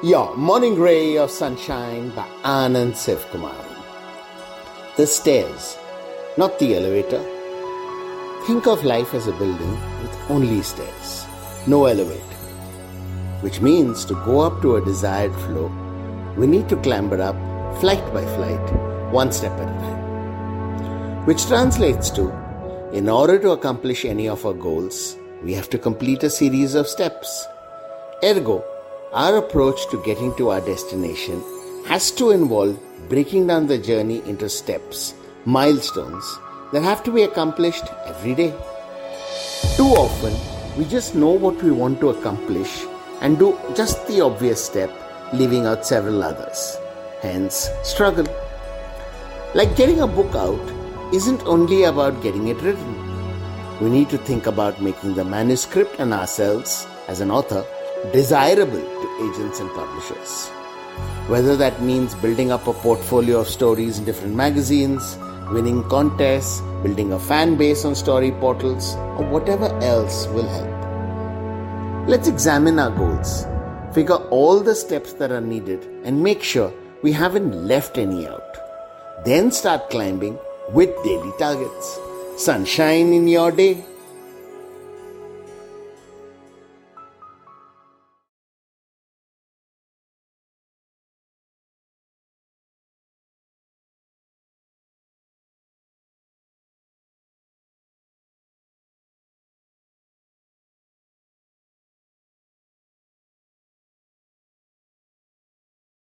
Your morning ray of sunshine by Anand Sivkumar. The stairs, not the elevator. Think of life as a building with only stairs, no elevator. Which means to go up to a desired floor, we need to clamber up flight by flight, one step at a time. Which translates to in order to accomplish any of our goals, we have to complete a series of steps. Ergo, our approach to getting to our destination has to involve breaking down the journey into steps, milestones that have to be accomplished every day. Too often, we just know what we want to accomplish and do just the obvious step, leaving out several others. Hence, struggle. Like getting a book out isn't only about getting it written. We need to think about making the manuscript and ourselves, as an author, desirable to agents and publishers. Whether that means building up a portfolio of stories in different magazines, winning contests, building a fan base on story portals, or whatever else will help. Let's examine our goals, figure all the steps that are needed, and make sure we haven't left any out. Then start climbing with daily targets. Sunshine in your day.